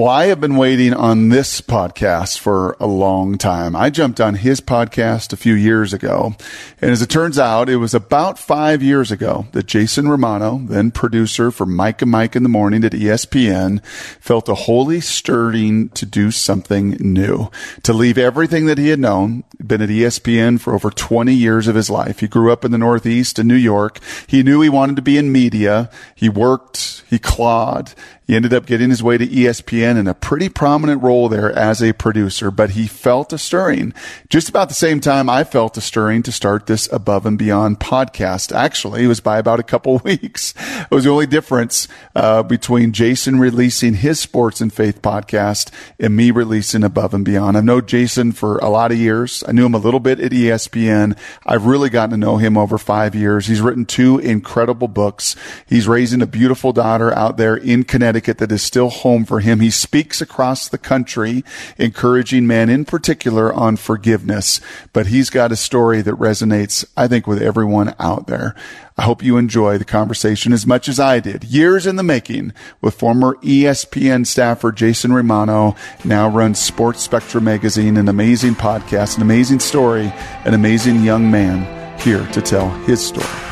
Well, I have been waiting on this podcast for a long time. I jumped on his podcast a few years ago. And as it turns out, it was about five years ago that Jason Romano, then producer for Mike and Mike in the Morning at ESPN, felt a holy stirring to do something new, to leave everything that he had known, been at ESPN for over 20 years of his life. He grew up in the Northeast in New York. He knew he wanted to be in media. He worked, he clawed, he ended up getting his way to ESPN in a pretty prominent role there as a producer, but he felt a stirring. Just about the same time I felt a stirring to start this above and beyond podcast. Actually, it was by about a couple weeks. It was the only difference uh, between Jason releasing his sports and faith podcast and me releasing above and beyond. I've known Jason for a lot of years. I knew him a little bit at ESPN. I've really gotten to know him over five years. He's written two incredible books. He's raising a beautiful daughter out there in Connecticut that is still home for him. He speaks across the country, encouraging men in particular on forgiveness. But he's got a story that resonates, I think, with everyone out there. I hope you enjoy the conversation as much as I did. Years in the making with former ESPN staffer Jason Romano, now runs Sports Spectrum magazine, an amazing podcast, an amazing story, an amazing young man here to tell his story.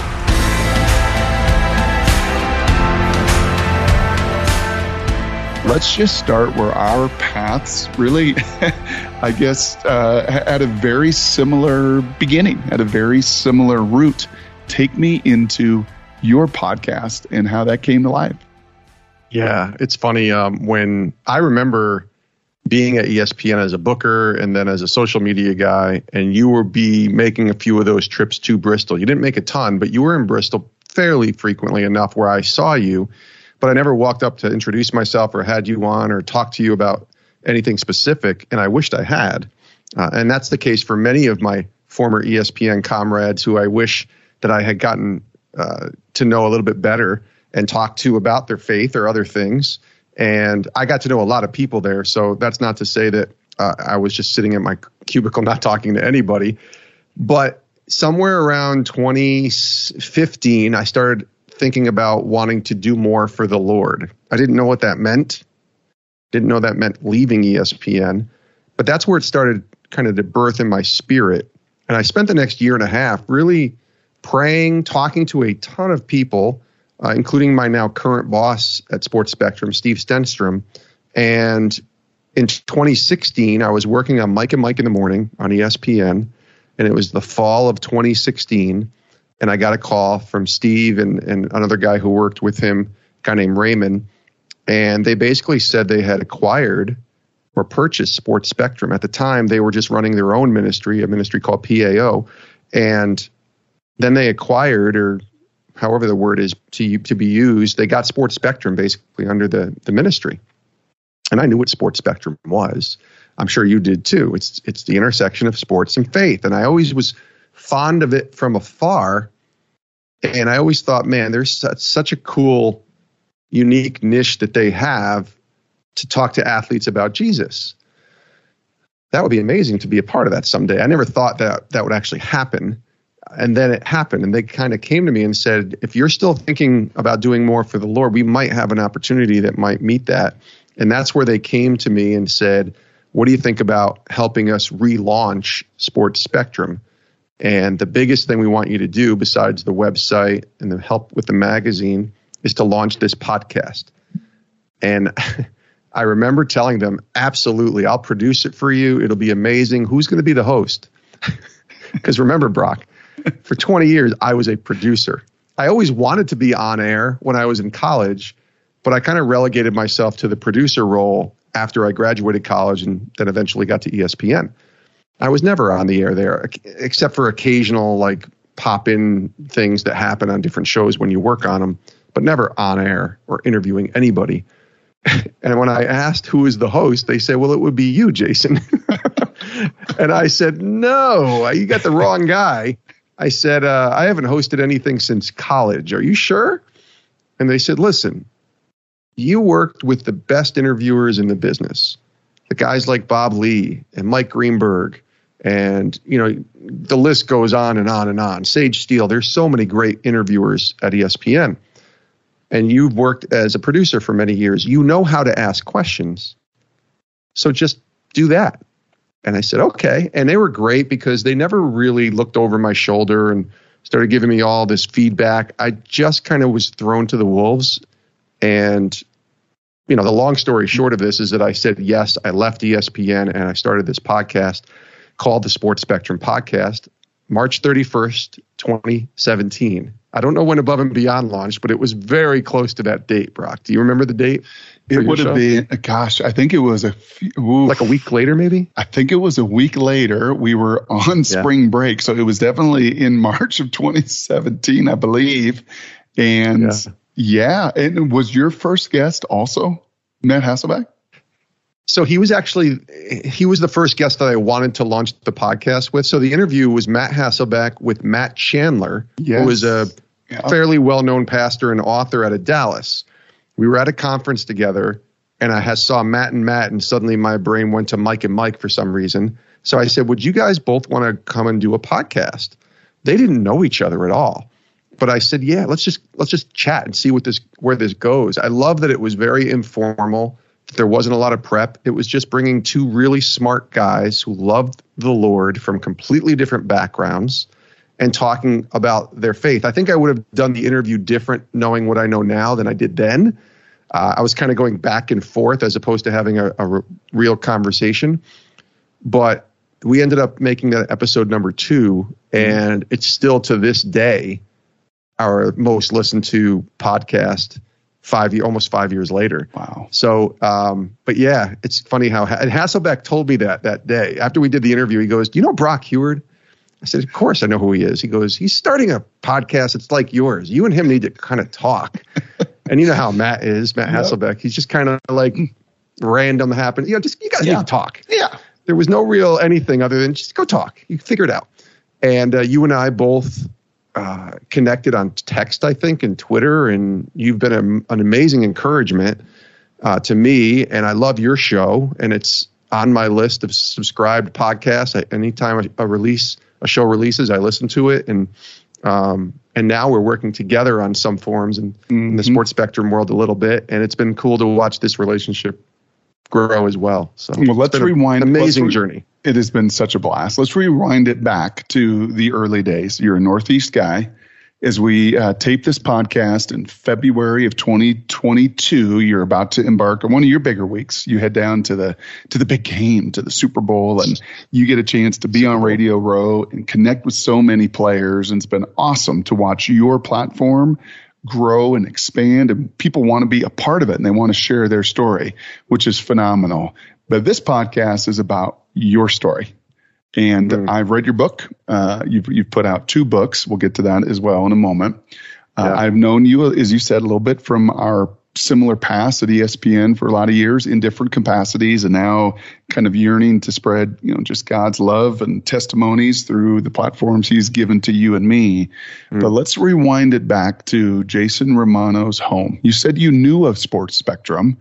Let's just start where our paths really, I guess, uh, had a very similar beginning, had a very similar root. Take me into your podcast and how that came to life. Yeah, it's funny. Um, when I remember being at ESPN as a booker and then as a social media guy, and you were be making a few of those trips to Bristol. You didn't make a ton, but you were in Bristol fairly frequently enough where I saw you but I never walked up to introduce myself or had you on or talk to you about anything specific, and I wished I had. Uh, and that's the case for many of my former ESPN comrades who I wish that I had gotten uh, to know a little bit better and talk to about their faith or other things. And I got to know a lot of people there. So that's not to say that uh, I was just sitting in my cubicle not talking to anybody. But somewhere around 2015, I started thinking about wanting to do more for the Lord. I didn't know what that meant. Didn't know that meant leaving ESPN, but that's where it started kind of to birth in my spirit. And I spent the next year and a half really praying, talking to a ton of people, uh, including my now current boss at Sports Spectrum, Steve Stenstrom. And in 2016, I was working on Mike and Mike in the Morning on ESPN, and it was the fall of 2016 and I got a call from Steve and, and another guy who worked with him, a guy named Raymond, and they basically said they had acquired or purchased Sports Spectrum. At the time, they were just running their own ministry, a ministry called PAO, and then they acquired, or however the word is to to be used, they got Sports Spectrum basically under the the ministry. And I knew what Sports Spectrum was. I'm sure you did too. It's it's the intersection of sports and faith, and I always was fond of it from afar. And I always thought, man, there's such, such a cool, unique niche that they have to talk to athletes about Jesus. That would be amazing to be a part of that someday. I never thought that that would actually happen. And then it happened. And they kind of came to me and said, if you're still thinking about doing more for the Lord, we might have an opportunity that might meet that. And that's where they came to me and said, what do you think about helping us relaunch Sports Spectrum? And the biggest thing we want you to do, besides the website and the help with the magazine, is to launch this podcast. And I remember telling them, absolutely, I'll produce it for you. It'll be amazing. Who's going to be the host? Because remember, Brock, for 20 years, I was a producer. I always wanted to be on air when I was in college, but I kind of relegated myself to the producer role after I graduated college and then eventually got to ESPN. I was never on the air there, except for occasional like pop in things that happen on different shows when you work on them, but never on air or interviewing anybody. and when I asked who is the host, they said, "Well, it would be you, Jason." and I said, "No, you got the wrong guy." I said, uh, "I haven't hosted anything since college. Are you sure?" And they said, "Listen, you worked with the best interviewers in the business, the guys like Bob Ley and Mike Greenberg and you know the list goes on and on and on. Sage Steele. There's so many great interviewers at ESPN. and you've worked as a producer for many years. You know how to ask questions. So just do that. And I said, okay. And they were great because they never really looked over my shoulder and started giving me all this feedback. I just kind of was thrown to the wolves. And, you know, the long story short of this is that I said yes. I left ESPN and I started this podcast called the Sports Spectrum Podcast, March 31st, 2017. I don't know when Above and Beyond launched, but it was very close to that date, Brock. Do you remember the date? It would have been, uh, gosh, I think it was a few, like a week later, maybe. I think it was a week later. We were on spring break, so it was definitely in March of 2017, I believe. And yeah, yeah and was your first guest also Matt Hasselbeck? So he was actually he was the first guest that I wanted to launch the podcast with. So the interview was Matt Hasselbeck with Matt Chandler, yes. who was a yeah. fairly well-known pastor and author out of Dallas. We were at a conference together, and I saw Matt and Matt, and suddenly my brain went to Mike and Mike for some reason. So I said, "Would you guys both want to come and do a podcast?" They didn't know each other at all, but I said, "Yeah, let's just let's just chat and see what this where this goes." I love that it was very informal there wasn't a lot of prep. It was just bringing two really smart guys who loved the Lord from completely different backgrounds and talking about their faith. I think I would have done the interview different knowing what I know now than I did then. Uh, I was kind of going back and forth as opposed to having a, a real conversation. But we ended up making that episode number two, and it's still to this day our most listened to podcast five year, almost five years later. Wow. So, um, but yeah, it's funny how and Hasselbeck told me that that day after we did the interview. He goes, "Do you know Brock Huard?" I said, "Of course I know who he is." He goes, "He's starting a podcast. It's like yours. You and him need to kind of talk." and you know how Matt is, Matt yep. Hasselbeck. He's just kind of like random happen. You know, just you guys yeah. need to talk. Yeah. There was no real anything other than just go talk. You figure it out. And uh, you and I both uh, connected on text, I think, and Twitter, and you've been a, an amazing encouragement uh, to me. And I love your show, and it's on my list of subscribed podcasts. I, anytime a, release, a show releases, I listen to it, and um, and now we're working together on some forums in, mm-hmm. in the mm-hmm. sports spectrum world a little bit, and it's been cool to watch this relationship grow as well. So well, let's rewind. amazing re- journey it has been such a blast. Let's rewind it back to the early days. You're a Northeast guy. As we uh, tape this podcast in February of 2022, you're about to embark on one of your bigger weeks. You head down to the to the big game, to the Super Bowl, and you get a chance to be on Radio Row and connect with so many players. And it's been awesome to watch your platform grow and expand and people want to be a part of it and they want to share their story, which is phenomenal. But this podcast is about your story. And mm. I've read your book. Uh, you've, you've put out two books. We'll get to that as well in a moment. Uh, yeah. I've known you, as you said, a little bit from our similar past at ESPN for a lot of years in different capacities, and now kind of yearning to spread, you know, just God's love and testimonies through the platforms He's given to you and me. Mm. But let's rewind it back to Jason Romano's home. You said you knew of Sports Spectrum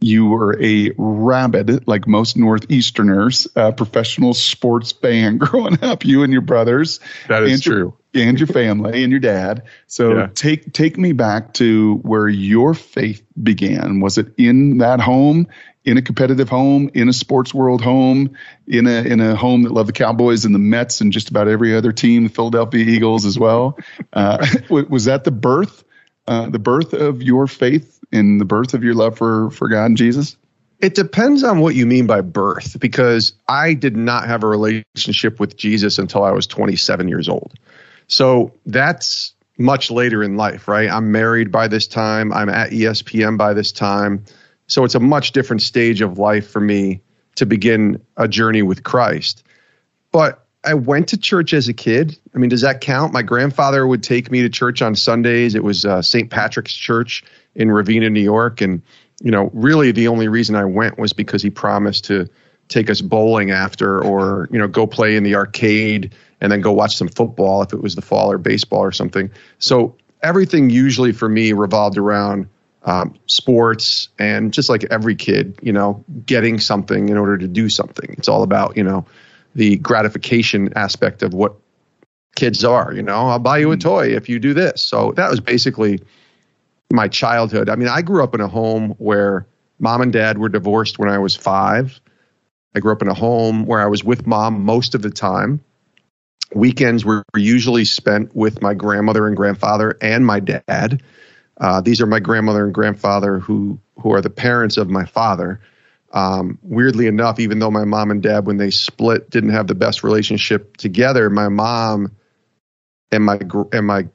you were a rabid, like most Northeasterners, uh, professional sports fan growing up. You and your brothers. That is and true. Your, and your family and your dad. So yeah. take take me back to where your faith began. Was it in that home, in a competitive home, in a sports world home, in a in a home that loved the Cowboys and the Mets and just about every other team, the Philadelphia Eagles as well? Uh, was that the birth? Uh, the birth of your faith in the birth of your love for for God and Jesus? It depends on what you mean by birth, because I did not have a relationship with Jesus until I was 27 years old. So that's much later in life, right? I'm married by this time. I'm at ESPN by this time. So it's a much different stage of life for me to begin a journey with Christ. But I went to church as a kid. I mean, does that count? My grandfather would take me to church on Sundays. It was uh, St. Patrick's Church in Ravena, New York. And, you know, really the only reason I went was because he promised to take us bowling after or, you know, go play in the arcade and then go watch some football if it was the fall or baseball or something. So everything usually for me revolved around um, sports and just like every kid, you know, getting something in order to do something. It's all about, you know, the gratification aspect of what kids are, you know, I'll buy you a hmm. toy if you do this. So that was basically my childhood. I mean, I grew up in a home where mom and dad were divorced when I was five. I grew up in a home where I was with mom most of the time. Weekends were usually spent with my grandmother and grandfather and my dad. Uh, these are my grandmother and grandfather who who are the parents of my father. Um, weirdly enough, even though my mom and dad, when they split, didn't have the best relationship together, my mom and my and my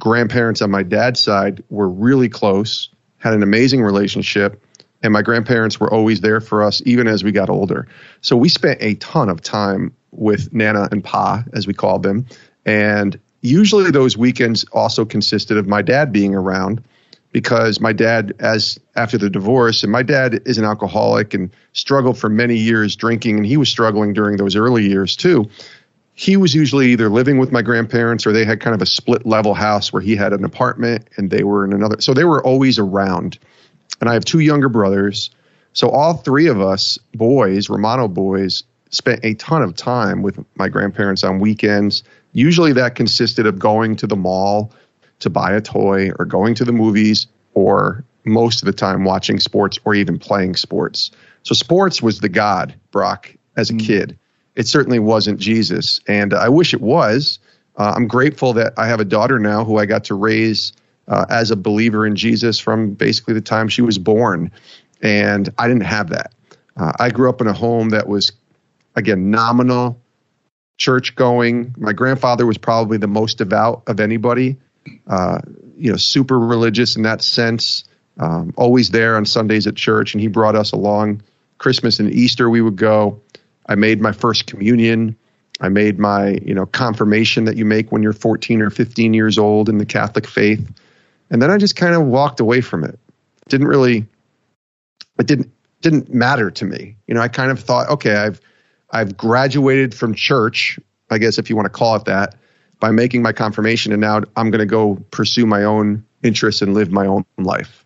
grandparents on my dad's side were really close, had an amazing relationship, and my grandparents were always there for us even as we got older. So we spent a ton of time with Nana and Pa, as we called them, and usually those weekends also consisted of my dad being around because my dad as after the divorce and my dad is an alcoholic and struggled for many years drinking and he was struggling during those early years too. He was usually either living with my grandparents or they had kind of a split level house where he had an apartment and they were in another so they were always around. And i have two younger brothers so all three of us boys romano boys spent a ton of time with my grandparents on weekends. Usually that consisted of going to the mall to buy a toy or going to the movies or most of the time watching sports or even playing sports. So sports was the God, Brock, as a mm. kid. It certainly wasn't Jesus. And I wish it was. Uh, I'm grateful that I have a daughter now who I got to raise uh, as a believer in Jesus from basically the time she was born. And I didn't have that. Uh, I grew up in a home that was, again, nominal, church going. My grandfather was probably the most devout of anybody uh, you know, super religious in that sense. Um, always there on Sundays at church, and he brought us along. Christmas and Easter, we would go. I made my first communion. I made my, you know, confirmation that you make when you're 14 or 15 years old in the Catholic faith, and then I just kind of walked away from it. Didn't really, it didn't didn't matter to me. You know, I kind of thought, okay, I've I've graduated from church, I guess if you want to call it that, by making my confirmation and now I'm going to go pursue my own interests and live my own life.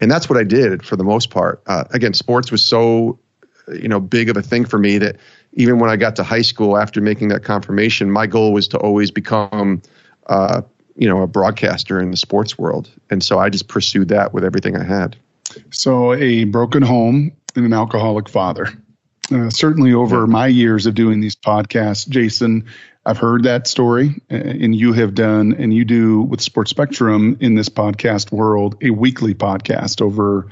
And that's what I did for the most part. Uh, again, sports was so, you know, big of a thing for me that even when I got to high school after making that confirmation, my goal was to always become, uh, you know, a broadcaster in the sports world. And so I just pursued that with everything I had. So a broken home and an alcoholic father. Uh, certainly over my years of doing these podcasts, Jason, I've heard that story, and you have done, and you do with Sports Spectrum in this podcast world, a weekly podcast over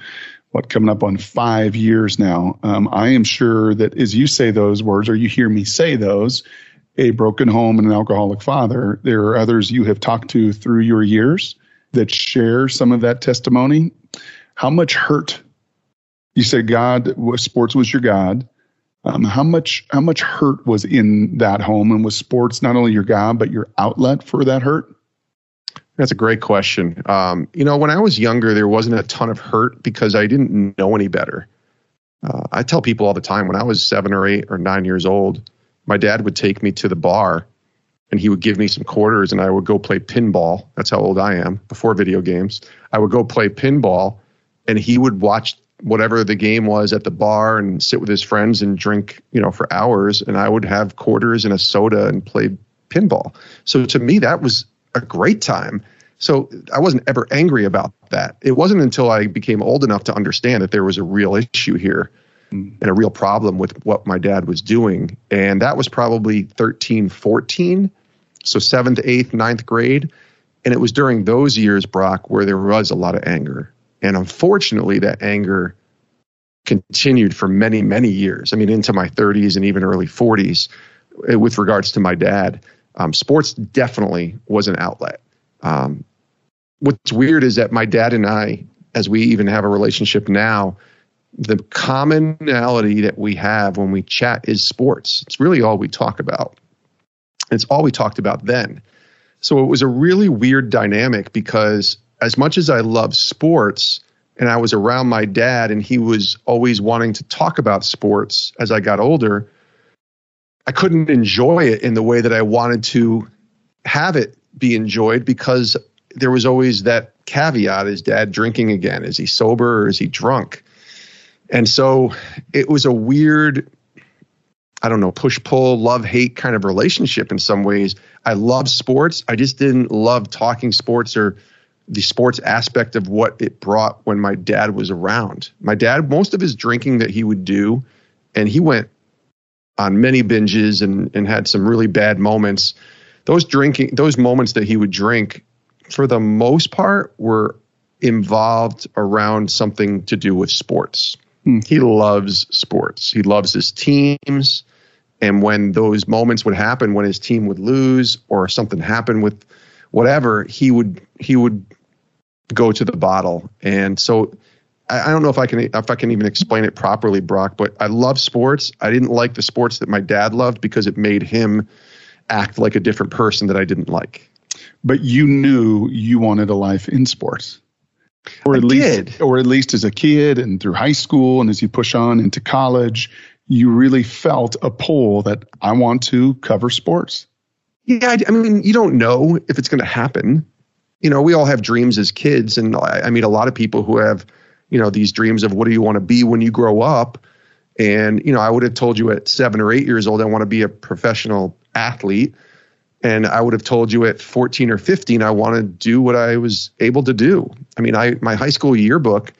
what coming up on five years now. Um, I am sure that as you say those words, or you hear me say those, a broken home and an alcoholic father, there are others you have talked to through your years that share some of that testimony. How much hurt? You said God, sports was your God. Um, how much how much hurt was in that home, and was sports not only your God but your outlet for that hurt? That's a great question. Um, you know, when I was younger, there wasn't a ton of hurt because I didn't know any better. Uh, I tell people all the time when I was seven or eight or nine years old, my dad would take me to the bar and he would give me some quarters and I would go play pinball. That's how old I am before video games. I would go play pinball and he would watch whatever the game was at the bar and sit with his friends and drink, you know, for hours. And I would have quarters and a soda and play pinball. So to me, that was a great time. So I wasn't ever angry about that. It wasn't until I became old enough to understand that there was a real issue here mm. and a real problem with what my dad was doing. And that was probably 13, 14. So seventh, eighth, ninth grade. And it was during those years, Brock, where there was a lot of anger and unfortunately, that anger continued for many, many years. I mean, into my 30s and even early 40s uh, with regards to my dad. Um, sports definitely was an outlet. Um, what's weird is that my dad and I, as we even have a relationship now, the commonality that we have when we chat is sports. It's really all we talk about. It's all we talked about then. So it was a really weird dynamic because as much as I love sports and I was around my dad and he was always wanting to talk about sports as I got older, I couldn't enjoy it in the way that I wanted to have it be enjoyed because there was always that caveat is dad drinking again? Is he sober or is he drunk? And so it was a weird, I don't know, push pull, love hate kind of relationship in some ways. I love sports. I just didn't love talking sports or the sports aspect of what it brought when my dad was around. My dad, most of his drinking that he would do, and he went on many binges and, and had some really bad moments. Those drinking, those moments that he would drink, for the most part, were involved around something to do with sports. Hmm. He loves sports. He loves his teams. And when those moments would happen, when his team would lose or something happened with whatever, he would he would go to the bottle. And so I, I don't know if I can if I can even explain it properly, Brock. But I love sports. I didn't like the sports that my dad loved because it made him act like a different person that I didn't like. But you knew you wanted a life in sports or at I least did. or at least as a kid and through high school and as you push on into college you really felt a pull that I want to cover sports. Yeah, I, I mean, you don't know if it's going to happen. You know, we all have dreams as kids, and I, I meet a lot of people who have, you know, these dreams of what do you want to be when you grow up. And you know, I would have told you at seven or eight years old I want to be a professional athlete, and I would have told you at 14 or 15 I want to do what I was able to do. I mean, I my high school yearbook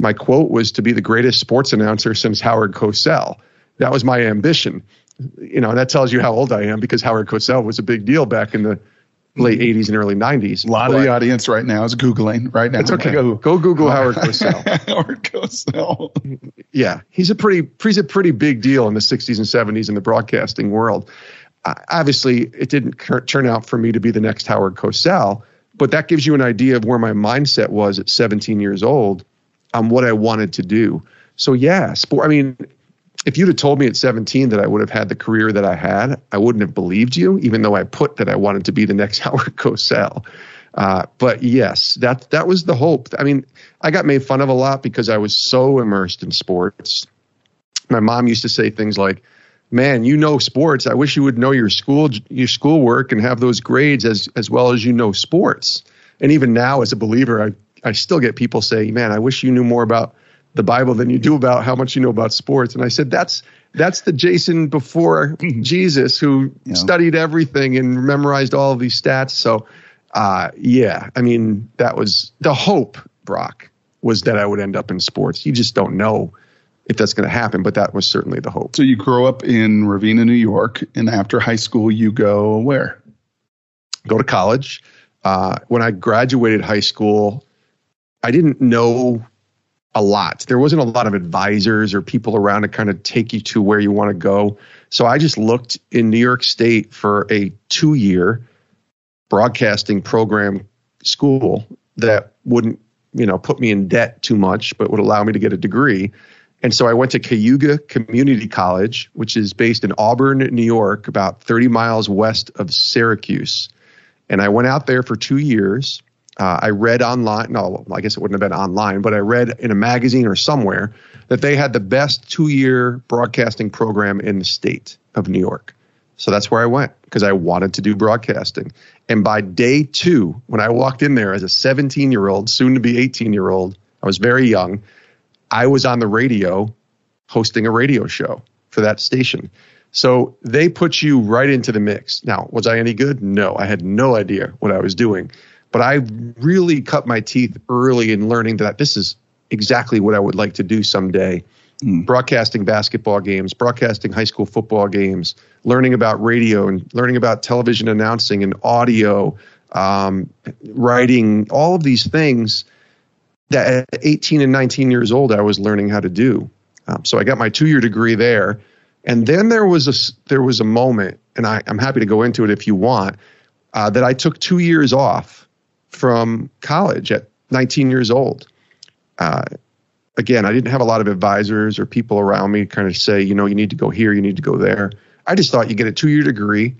my quote was to be the greatest sports announcer since Howard Cosell. That was my ambition. You know, that tells you how old I am because Howard Cosell was a big deal back in the late 80s and early 90s. A lot but of the audience right now is Googling right now. It's okay. Go, go Google Howard Cosell. Howard Cosell. Yeah, he's a pretty he's a pretty big deal in the 60s and 70s in the broadcasting world. Uh, obviously, it didn't turn out for me to be the next Howard Cosell, but that gives you an idea of where my mindset was at 17 years old on what I wanted to do. So yeah, sport. I mean, if you'd have told me at 17 that I would have had the career that I had, I wouldn't have believed you, even though I put that I wanted to be the next Howard Cosell. Uh, but yes, that that was the hope. I mean, I got made fun of a lot because I was so immersed in sports. My mom used to say things like, "Man, you know sports. I wish you would know your school your schoolwork and have those grades as as well as you know sports." And even now, as a believer, I I still get people say, "Man, I wish you knew more about the Bible than you do about how much you know about sports." And I said, "That's that's the Jason before Jesus who yeah. studied everything and memorized all of these stats." So, uh, yeah, I mean, that was the hope, Brock, was that I would end up in sports. You just don't know if that's going to happen, but that was certainly the hope. So you grow up in Ravena, New York, and after high school, you go where? Go to college. Uh, when I graduated high school, I didn't know a lot. There wasn't a lot of advisors or people around to kind of take you to where you want to go. So I just looked in New York State for a two year broadcasting program school that wouldn't, you know, put me in debt too much, but would allow me to get a degree. And so I went to Cayuga Community College, which is based in Auburn, New York, about 30 miles west of Syracuse. And I went out there for two years uh, I read online. No, I guess it wouldn't have been online, but I read in a magazine or somewhere that they had the best two-year broadcasting program in the state of New York. So that's where I went because I wanted to do broadcasting. And by day two, when I walked in there as a 17-year-old, soon to be 18-year-old, I was very young. I was on the radio hosting a radio show for that station. So they put you right into the mix. Now, was I any good? No, I had no idea what I was doing. But I really cut my teeth early in learning that this is exactly what I would like to do someday. Mm. Broadcasting basketball games, broadcasting high school football games, learning about radio and learning about television announcing and audio, um, writing, all of these things that at 18 and 19 years old I was learning how to do. Um, so I got my two year degree there. And then there was a there was a moment, and I, am happy to go into it if you want, uh, that I took two years off from college at 19 years old. Uh, again, I didn't have a lot of advisors or people around me kind of say, you know, you need to go here, you need to go there. I just thought you get a two year degree,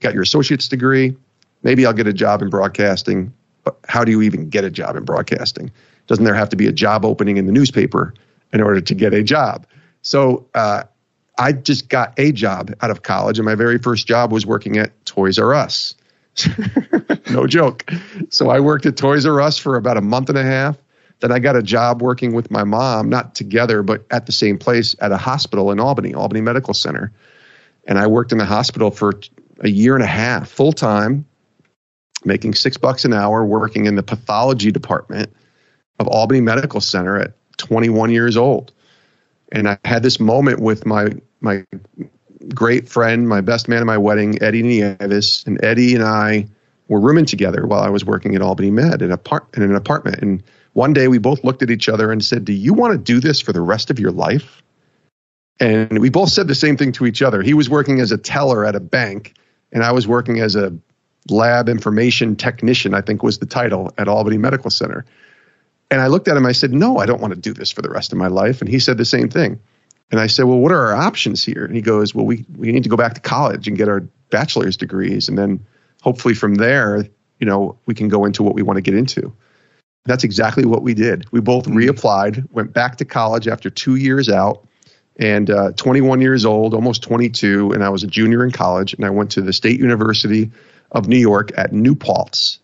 got your associate's degree, maybe I'll get a job in broadcasting. But how do you even get a job in broadcasting? Doesn't there have to be a job opening in the newspaper in order to get a job? So uh, I just got a job out of college, and my very first job was working at Toys R Us. No joke. So I worked at Toys R Us for about a month and a half. Then I got a job working with my mom, not together, but at the same place at a hospital in Albany, Albany Medical Center. And I worked in the hospital for a year and a half, full time. making six bucks an hour, working in the pathology department of Albany Medical Center at 21 years old. And I had this moment with my my great friend, my best man at my wedding, Eddie Nieves, and Eddie and I were rooming together while I was working at Albany Med in, par- in an apartment. And one day we both looked at each other and said, "Do you want to do this for the rest of your life?" And we both said the same thing to each other. He was working as a teller at a bank, and I was working as a lab information technician, I think was the title at Albany Medical Center. And I looked at him, I said, No, I don't want to do this for the rest of my life. And he said the same thing. And I said, Well, what are our options here? And he goes, Well, we, we need to go back to college and get our bachelor's degrees. And then hopefully from there, you know, we can go into what we want to get into. That's exactly what we did. We both mm-hmm. reapplied, went back to college after two years out, and uh, 21 years old, almost 22, and I was a junior in college, and I went to the State University of New York at New Paltz,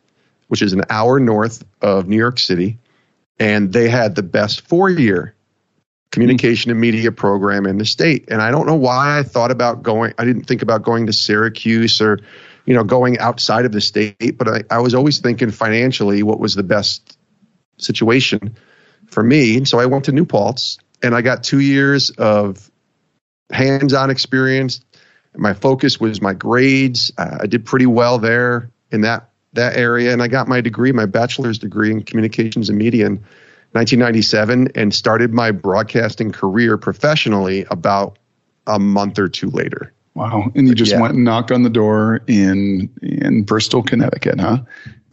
which is an hour north of New York City and they had the best four year communication and media program in the state. And I don't know why I thought about going, I didn't think about going to Syracuse or, you know, going outside of the state, but I, I was always thinking financially what was the best situation for me. So I went to New Paltz and I got two years of hands on experience. My focus was my grades. Uh, I did pretty well there in that that area, and I got my degree, my bachelor's degree in communications and media in 1997, and started my broadcasting career professionally about a month or two later. Wow! And you just yeah. went and knocked on the door in in Bristol, Connecticut, huh?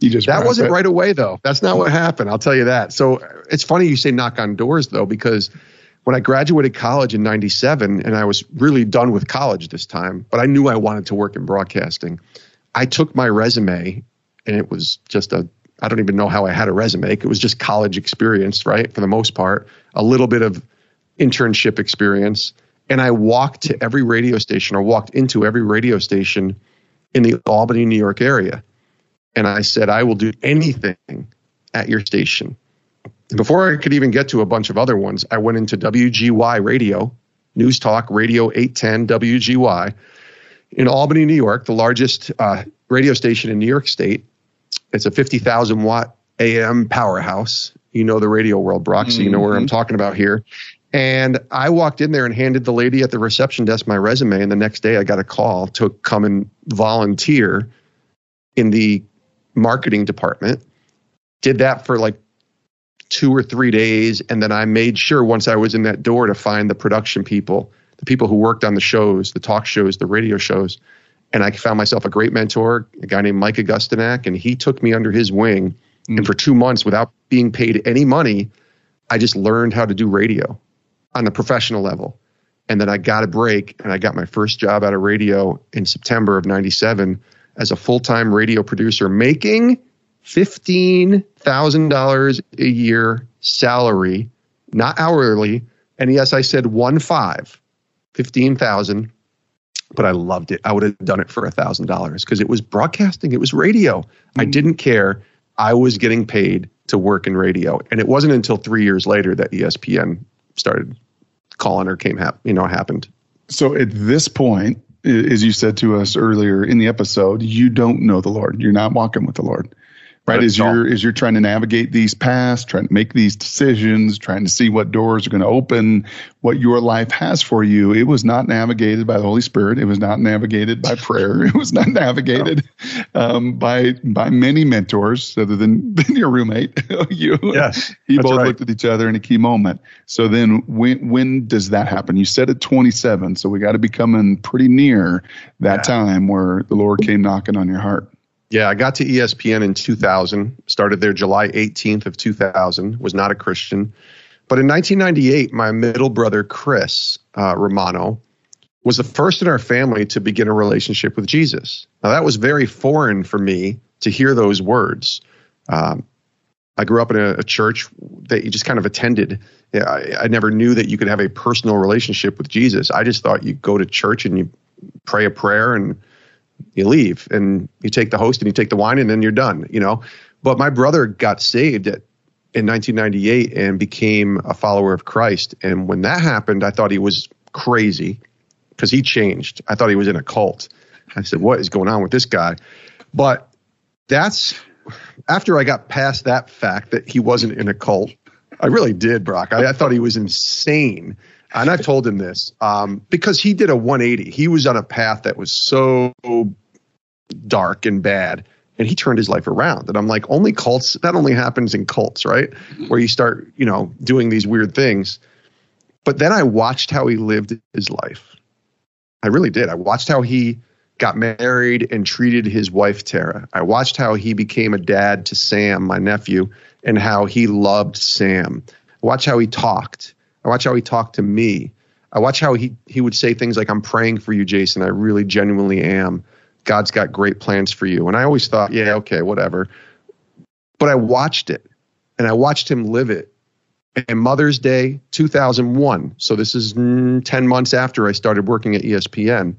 You just that wasn't it. right away though. That's not what happened. I'll tell you that. So it's funny you say knock on doors though, because when I graduated college in '97, and I was really done with college this time, but I knew I wanted to work in broadcasting. I took my resume and it was just a I don't even know how I had a resume. It was just college experience, right? For the most part, a little bit of internship experience. And I walked to every radio station or walked into every radio station in the Albany, New York area. And I said, I will do anything at your station. And before I could even get to a bunch of other ones, I went into WGY Radio, News Talk Radio 810 WGY in Albany, New York, the largest uh, radio station in New York State it's a 50,000 watt AM powerhouse. You know the radio world, Brock, so you know where I'm mm-hmm. talking about here. And I walked in there and handed the lady at the reception desk my resume. And the next day I got a call to come and volunteer in the marketing department. Did that for like two or three days. And then I made sure once I was in that door to find the production people, the people who worked on the shows, the talk shows, the radio shows and I found myself a great mentor, a guy named Mike Augustinak, and he took me under his wing. Mm. And for two months, without being paid any money, I just learned how to do radio on the professional level. And then I got a break and I got my first job out of radio in September of 97 as a full time radio producer, making $15,000 a year salary, not hourly. And yes, I said one five, 15,000 but I loved it. I would have done it for a thousand dollars because it was broadcasting, it was radio. Mm-hmm. I didn't care. I was getting paid to work in radio, and it wasn't until three years later that ESPN started calling or came hap- you know happened. So at this point, as you said to us earlier in the episode, you don't know the Lord. You're not walking with the Lord right? As you're as you're trying to navigate these paths, trying to make these decisions, trying to see what doors are going to open, what your life has for you. It was not navigated by the Holy Spirit. It was not navigated by prayer. It was not navigated um, by by many mentors, other than, than your roommate. you, yes, you both right. looked at each other in a key moment. So then, when when does that happen? You said at 27, so we got to be coming pretty near that yeah. time where the Lord came knocking on your heart. Yeah, I got to ESPN in 2000, started there July 18th of 2000, was not a Christian. But in 1998, my middle brother, Chris uh, Romano, was the first in our family to begin a relationship with Jesus. Now, that was very foreign for me to hear those words. Um, I grew up in a, a, church that you just kind of attended. I, I never knew that you could have a personal relationship with Jesus. I just thought you go to church and you pray a prayer and you leave and you take the host and you take the wine and then you're done, you know. But my brother got saved at, in 1998 and became a follower of Christ. And when that happened, I thought he was crazy because he changed. I thought he was in a cult. I said, "What is going on with this guy?" But that's after I got past that fact that he wasn't in a cult. I really did, Brock. I, I thought he was insane. And I've told him this um, because he did a 180. He was on a path that was so dark and bad and he turned his life around. And i'm like only cults that only happens in cults right? Where you start you know doing these weird things. But then i watched how he lived his life. I really did. I watched how he got married and treated his wife tara. I watched how he became a dad to sam my nephew and how he loved sam. Watch how he talked i watch how he talked to me i watch how he he would say things like i'm praying for you jason i really genuinely am God's got great plans for you. And I always thought, yeah, okay, whatever. But I watched it and I watched him live it. And Mother's Day 2001, so this is 10 months after I started working at ESPN,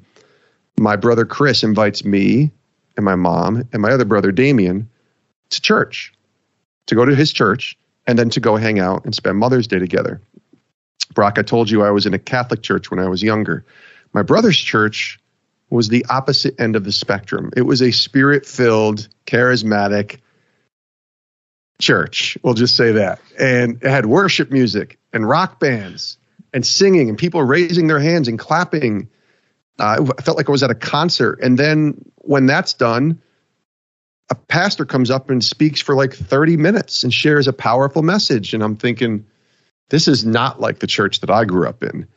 my brother Chris invites me and my mom and my other brother Damien to church, to go to his church, and then to go hang out and spend Mother's Day together. Brock, I told you I was in a Catholic church when I was younger. My brother's church was the opposite end of the spectrum. It was a spirit filled, charismatic church. We'll just say that. And it had worship music and rock bands and singing and people raising their hands and clapping. Uh, I felt like I was at a concert. And then when that's done, a pastor comes up and speaks for like 30 minutes and shares a powerful message. And I'm thinking, this is not like the church that I grew up in.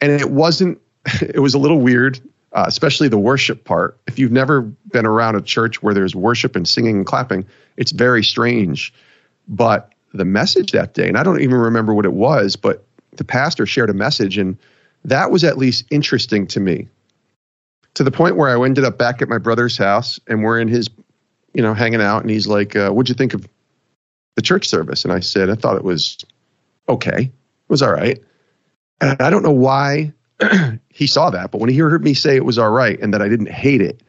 And it wasn't, it was a little weird uh, especially the worship part. If you've never been around a church where there's worship and singing and clapping, it's very strange. But the message that day, and I don't even remember what it was, but the pastor shared a message, and that was at least interesting to me. To the point where I ended up back at my brother's house, and we're in his, you know, hanging out, and he's like, uh, "What'd you think of the church service?" And I said, "I thought it was okay. It was all right." And I don't know why he saw that, but when he heard me say it was all right and that I didn't hate it,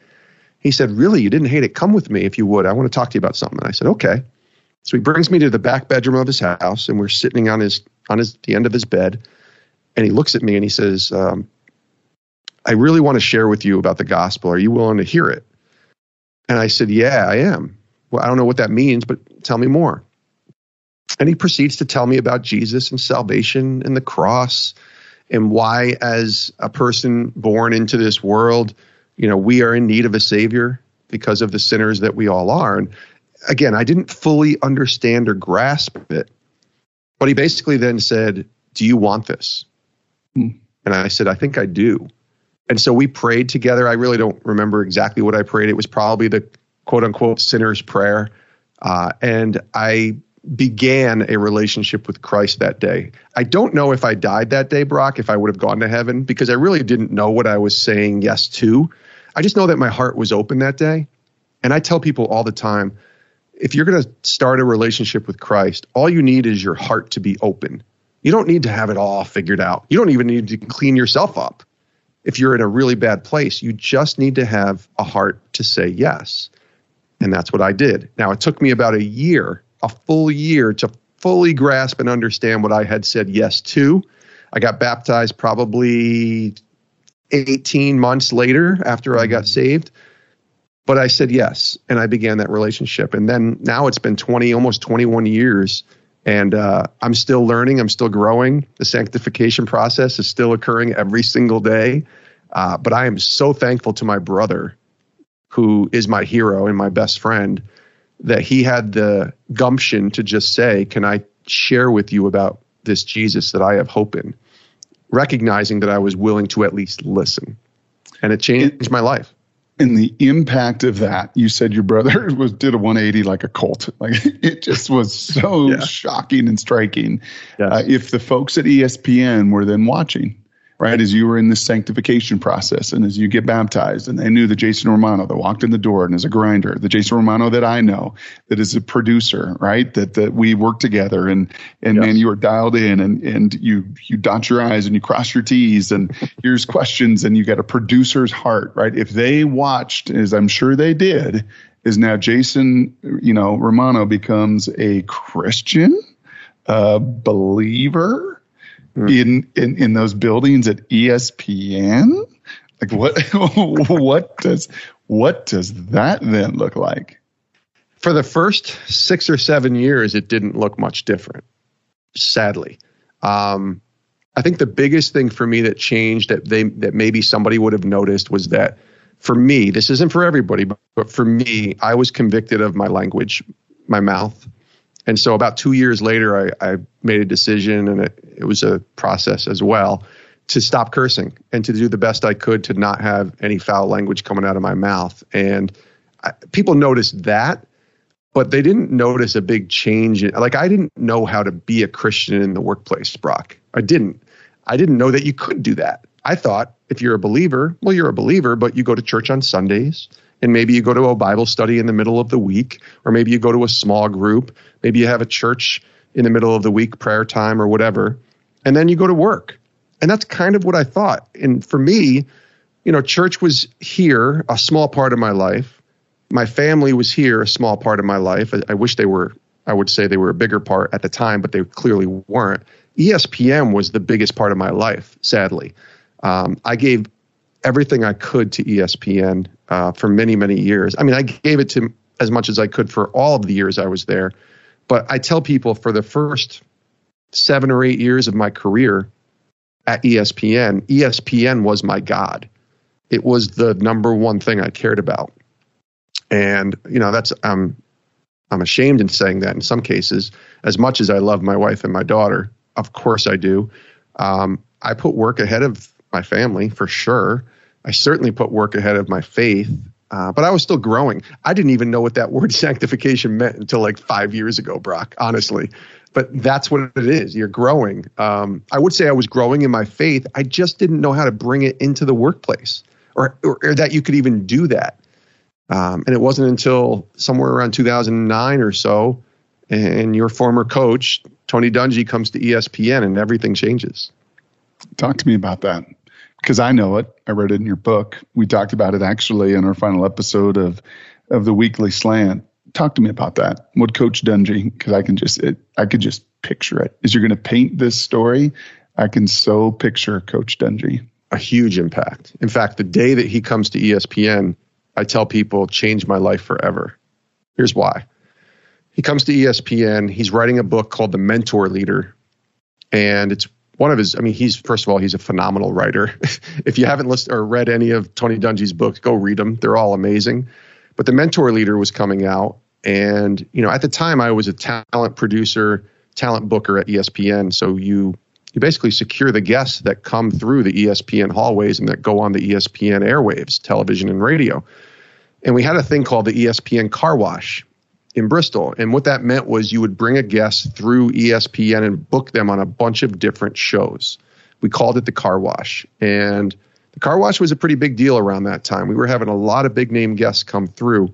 he said, Really, you didn't hate it? Come with me if you would. I want to talk to you about something. And I said, Okay. So he brings me to the back bedroom of his house, and we're sitting on his on his the end of his bed, and he looks at me and he says, um, "I really want to share with you about the gospel. Are you willing to hear it?" And I said, "Yeah, I am." Well, I don't know what that means, but tell me more. And he proceeds to tell me about Jesus and salvation and the cross and why, as a person born into this world, you know, we are in need of a savior because of the sinners that we all are. And again, I didn't fully understand or grasp it, but he basically then said, Do you want this? Hmm. And I said, I think I do. And so we prayed together. I really don't remember exactly what I prayed. It was probably the quote unquote sinner's prayer. Uh, and I began a relationship with Christ that day. I don't know if I died that day, Brock, if I would have gone to heaven, because I really didn't know what I was saying yes to. I just know that my heart was open that day. And I tell people all the time if you're going to start a relationship with Christ, all you need is your heart to be open. You don't need to have it all figured out. You don't even need to clean yourself up if you're in a really bad place. You just need to have a heart to say yes. And that's what I did. Now, it took me about a year a full year to fully grasp and understand what I had said yes to. I got baptized probably 18 months later after I got mm-hmm. saved. But I said yes, and I began that relationship. And then now it's been 20, almost 21 years, and uh, I'm still learning. I'm still growing. The sanctification process is still occurring every single day. Uh, but I am so thankful to my brother, who is my hero and my best friend, that he had the gumption to just say, Can I share with you about this Jesus that I have hope in? Recognizing that I was willing to at least listen. And it changed my life. And the impact of that, you said your brother was did a 180 like a cult. Like it just was so yeah. shocking and striking. Yes. Uh, if the folks at ESPN were then watching, right? As you were in the sanctification process and as you get baptized, and they knew the Jason Romano that walked in the door and is a grinder, the Jason Romano that I know that is a producer, right? That that we work together and and yes. man, you are dialed in and and you you dot your I's and you cross your T's and here's questions and you got a producer's heart, right? If they watched, as I'm sure they did, is now Jason, you know, Romano becomes a Christian, a believer mm. in, in in those buildings at ESPN? Like what what does what does that then look like? for the first six or seven years, it didn't look much different, sadly. Um, I think the biggest thing for me that changed that they that maybe somebody would have noticed was that for me, this isn't for everybody, but, but for me, I was convicted of my language, my mouth. And so about two years later, I, I made a decision, and it, it was a process as well, to stop cursing and to do the best I could to not have any foul language coming out of my mouth. And I, people noticed that, but they didn't notice a big change. In, like I didn't know how to be a Christian in the workplace, Brock. I didn't. I didn't know that you could do that. I thought if you're a believer, well, you're a believer, but you go to church on Sundays and maybe you go to a Bible study in the middle of the week, or maybe you go to a small group, maybe you have a church in the middle of the week, prayer time or whatever, and then you go to work. And that's kind of what I thought. And for me, you know, church was here, a small part of my life. My family was here, a small part of my life. I, I wish they were, I would say they were a bigger part at the time, but they clearly weren't. ESPN was the biggest part of my life, sadly. Um, I gave everything I could to ESPN uh, for many, many years. I mean, I gave it to as much as I could for all of the years I was there. But I tell people for the first seven or eight years of my career at ESPN, ESPN was my God. It was the number one thing I cared about. And, you know, that's, I'm, I'm ashamed in saying that in some cases, as much as I love my wife and my daughter, of course I do. Um, I put work ahead of my family for sure. I certainly put work ahead of my faith, uh, but I was still growing. I didn't even know what that word sanctification meant until like five years ago, Brock, honestly. But that's what it is. You're growing. Um, I would say I was growing in my faith. I just didn't know how to bring it into the workplace or, or, or that you could even do that. Um, and it wasn't until somewhere around 2009 or so, and your former coach, Tony Dungy, comes to ESPN and everything changes. Talk to me about that because I know it. I read it in your book. We talked about it actually in our final episode of of the weekly slant. Talk to me about that. What Coach Dungy? Because I can just it, I could just picture it. As you're going to paint this story, I can so picture Coach Dungy. A huge impact. In fact, the day that he comes to ESPN, I tell people changed my life forever. Here's why. He comes to ESPN. He's writing a book called The Mentor Leader, and it's one of his i mean he's first of all he's a phenomenal writer. If you haven't listened or read any of tony dungy's books go read them they're all amazing. But the mentor leader was coming out and you know at the time i was a talent producer talent booker at espn so you you basically secure the guests that come through the espn hallways and that go on the espn airwaves television and radio. And we had a thing called the espn car wash in Bristol. And what that meant was you would bring a guest through ESPN and book them on a bunch of different shows. We called it the car wash. And the car wash was a pretty big deal around that time. We were having a lot of big name guests come through.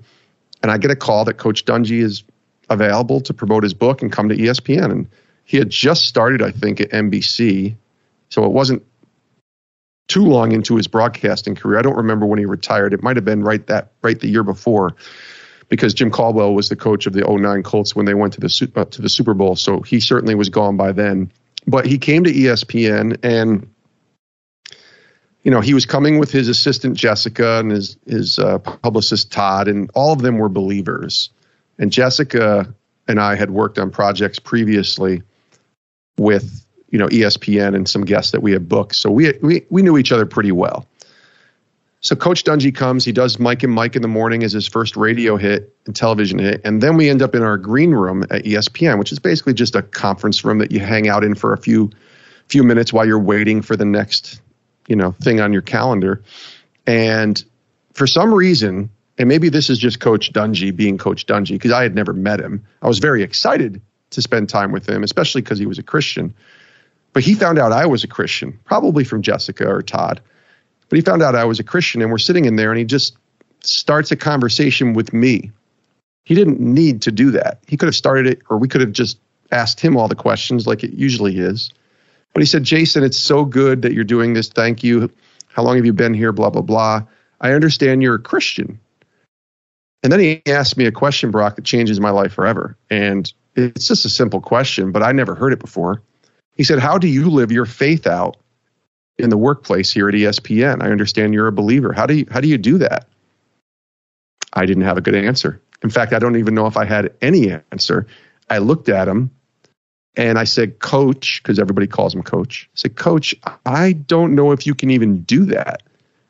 And I get a call that Coach Dungy is available to promote his book and come to ESPN. And he had just started, I think, at NBC. So it wasn't too long into his broadcasting career. I don't remember when he retired. It might have been right that right the year before because Jim Caldwell was the coach of the 09 Colts when they went to the uh, to the Super Bowl. So he certainly was gone by then. But he came to ESPN and you know, he was coming with his assistant Jessica and his his uh, publicist Todd, and all of them were believers. And Jessica and I had worked on projects previously with you know ESPN and some guests that we had booked, so we we we knew each other pretty well. So Coach Dungy comes, he does Mike and Mike in the morning as his first radio hit and television hit, and then we end up in our green room at ESPN, which is basically just a conference room that you hang out in for a few few minutes while you're waiting for the next, you know, thing on your calendar. And for some reason, and maybe this is just Coach Dungy being Coach Dungy because I had never met him. I was very excited to spend time with him, especially because he was a Christian. But he found out I was a Christian, probably from Jessica or Todd. But he found out I was a Christian, and we're sitting in there, and he just starts a conversation with me. He didn't need to do that. He could have started it, or we could have just asked him all the questions like it usually is. But he said, Jason, it's so good that you're doing this. Thank you. How long have you been here? Blah, blah, blah. I understand you're a Christian. And then he asked me a question, Brock, that changes my life forever. And it's just a simple question, but I never heard it before. He said, How do you live your faith out in the workplace here at ESPN. I understand you're a believer. How do you how do you do that? I didn't have a good answer. In fact, I don't even know if I had any answer. I looked at him and I said, Coach, because everybody calls him Coach. I said, Coach, I don't know if you can even do that.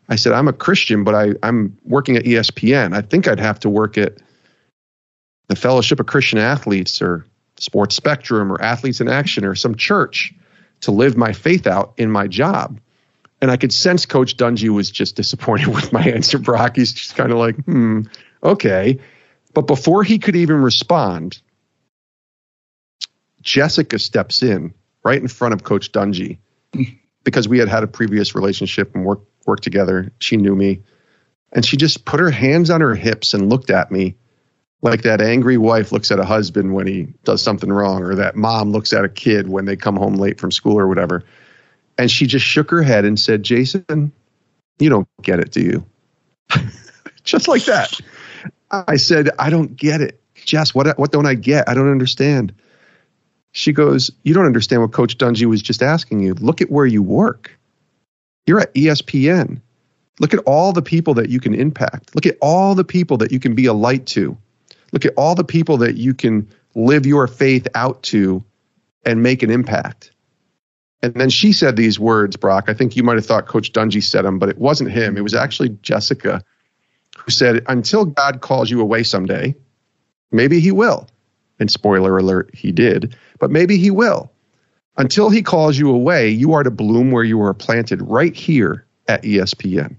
I said, I'm a Christian, but I, I'm working at ESPN. I think I'd have to work at the Fellowship of Christian Athletes or Sports Spectrum or Athletes in Action or some church to live my faith out in my job. And I could sense Coach Dungy was just disappointed with my answer, Brock. He's just kind of like, hmm, okay. But before he could even respond, Jessica steps in right in front of Coach Dungy because we had had a previous relationship and worked worked together. She knew me, and she just put her hands on her hips and looked at me like that angry wife looks at a husband when he does something wrong, or that mom looks at a kid when they come home late from school or whatever. And she just shook her head and said, Jason, you don't get it, do you? just like that. I said, I don't get it. Jess, what, what don't I get? I don't understand. She goes, You don't understand what Coach Dungy was just asking you. Look at where you work. You're at ESPN. Look at all the people that you can impact. Look at all the people that you can be a light to. Look at all the people that you can live your faith out to and make an impact. And then she said these words, Brock. I think you might have thought Coach Dungy said them, but it wasn't him. It was actually Jessica who said, Until God calls you away someday, maybe he will. And spoiler alert, he did, but maybe he will. Until he calls you away, you are to bloom where you are planted right here at ESPN.